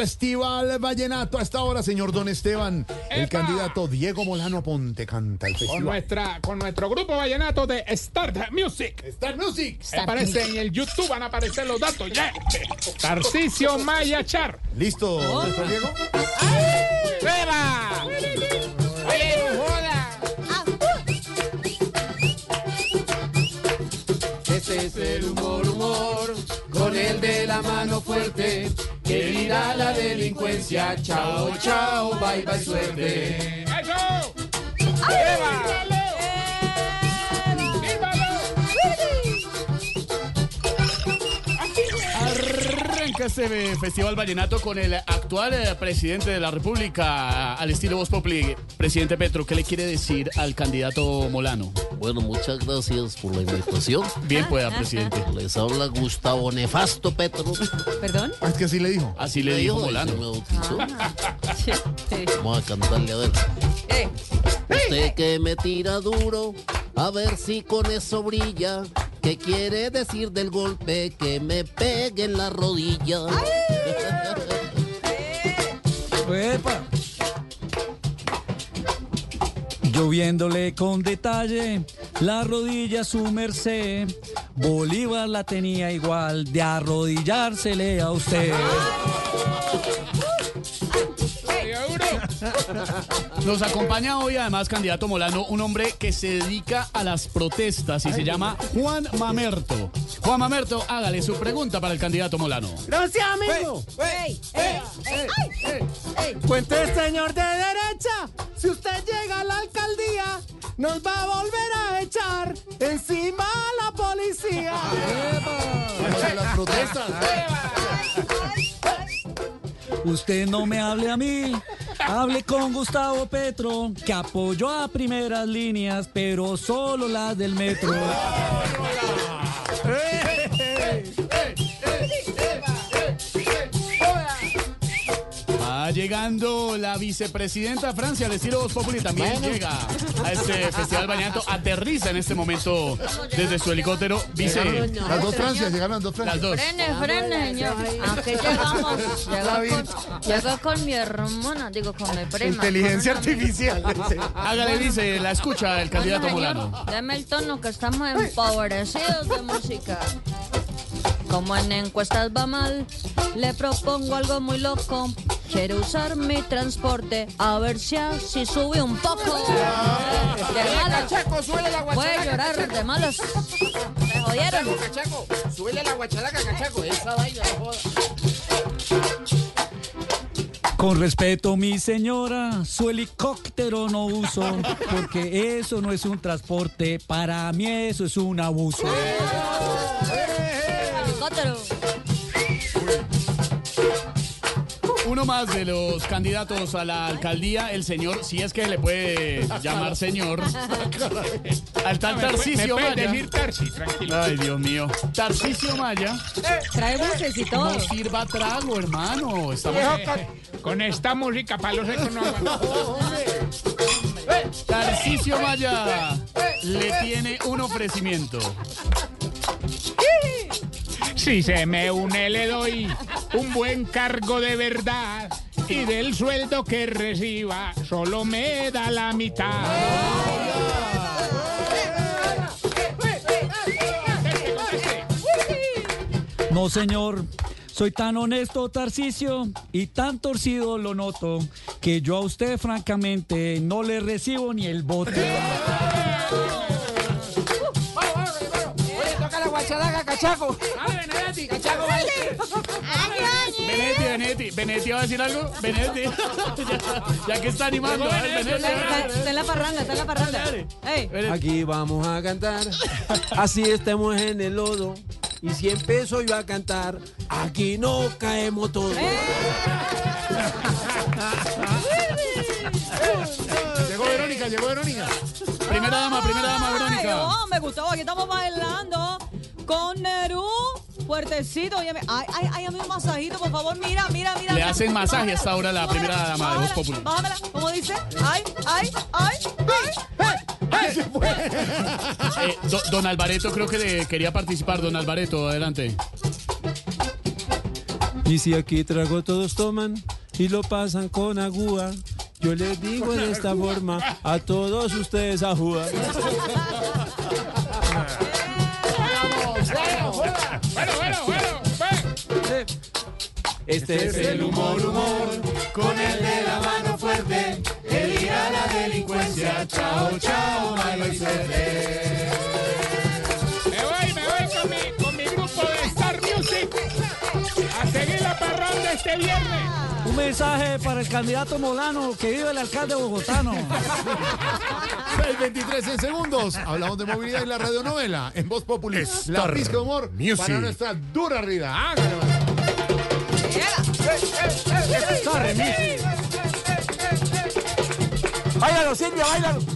Festival Vallenato a esta hora, señor Don Esteban. El ¡Epa! candidato Diego Molano Ponte canta el Con, festival. nuestra, con nuestro grupo vallenato de Start Music. Star Music. Aparece en el YouTube, van a aparecer los datos ya. Tarcisio Maya Char. ¿Listo, nuestro Diego? ¡Beba! ¡Oye, no joda! Ese es el humor, humor, con el de la mano fuerte, que irá la delincuencia. Chao, chao, bye, bye, suerte. ¡Eso! Arranca este Festival Vallenato con el actual eh, presidente de la República, al estilo Voz Populi, presidente Petro. ¿Qué le quiere decir al candidato Molano? Bueno, muchas gracias por la invitación. Bien pueda, presidente. Les habla Gustavo Nefasto Petro. ¿Perdón? Ah, Es que así le dijo. Así le dijo Molano. me bautizó. Sí, sí. Vamos a cantarle a ver. Eh, Usted que me tira duro, a ver si con eso brilla. ¿Qué quiere decir del golpe que me pegue en la rodilla? Epa. Lloviéndole con detalle, la rodilla su merced. Bolívar la tenía igual de arrodillársele a usted. Nos acompaña hoy además, candidato Molano, un hombre que se dedica a las protestas y se llama Juan Mamerto. Juan Mamerto, hágale su pregunta para el candidato Molano. Gracias, amigo. ey, ey, ey, ey, ey. Cuente, señor de derecha, si usted llega a la alcaldía, nos va a volver a echar encima a la policía. Las protestas. Usted no me hable a mí, hable con Gustavo Petro, que apoyó a primeras líneas, pero solo las del metro. Llegando la vicepresidenta de Francia al estilo Voz Populi también llega a este Festival Vallenato. Aterriza en este momento desde su helicóptero. Vice, Las dos Francias, llegaron las dos las Francias. dos. Frene, frene, señor. Aquí llegamos. Llego con, con mi hermana, digo, con mi prima. Inteligencia artificial. Hágale, vice, la escucha el candidato Bueno, Molano. Deme el tono que estamos empobrecidos de música. Como en encuestas va mal, le propongo algo muy loco. Quiero usar mi transporte, a ver si así sube un poco. De malas, Cachaco, suele la puede llorar de malas. Se jodieron. Cachaco, suele la guachalaca, cachaco. Esa vaina no joda. Con respeto, mi señora, su helicóptero no uso, porque eso no es un transporte, para mí eso es un abuso. Helicóptero. Más de los candidatos a la alcaldía, el señor, si es que le puede llamar señor, al tal Me Tarcisio Maya. decir Tarsi, tranquilo. Ay, Dios mío. Tarcisio Maya, Trae buses y todo. no sirva trago, hermano. Estamos... Con esta música, palos secos no aguanta. Tarcisio Maya le tiene un ofrecimiento. Si se me une, le doy un buen cargo de verdad. Y del sueldo que reciba, solo me da la mitad. No, señor. Soy tan honesto, Tarcisio, y tan torcido lo noto, que yo a usted, francamente, no le recibo ni el voto. Guachalaca, cachaco. Dale, Benedetti. Cachaco, vale. Benedetti, Benedetti, Benedetti va a decir algo. Benedetti, ya, ya que está animando. Benedetti, Está, está en la parranda, está en la parranda. Benedetti. Aquí vamos a cantar, así estemos en el lodo. Y si empiezo yo a cantar, aquí no caemos todos. Llegó Verónica, llegó Verónica. Primera dama, primera dama, Ay, Verónica. oh, me gustó, aquí estamos bailando con Nerú. Fuertecito, oye, ay, ay, ay, dame un masajito, por favor, mira, mira, mira. Le mira. hacen masaje hasta ahora la primera dama de Voz Populi. Bájamela, ¿cómo dice? Ay, ay, ay, ay. Eh, do- don Alvareto creo que le quería participar. Don Alvareto, adelante. Y si aquí trago todos toman y lo pasan con agua, yo les digo de esta forma a todos ustedes a jugar. Este es el humor, humor. Con el de la mano fuerte, el ir a la delincuencia. Chao, chao, baila y suerte. Me voy, me voy con mi, con mi grupo de Star Music a seguir la parranda este viernes. Un mensaje para el candidato Molano que vive el alcalde bogotano. 623 en segundos. Hablamos de movilidad y la radionovela en Voz Populi. La pizca de humor para nuestra dura rida. Silvia, báilalo!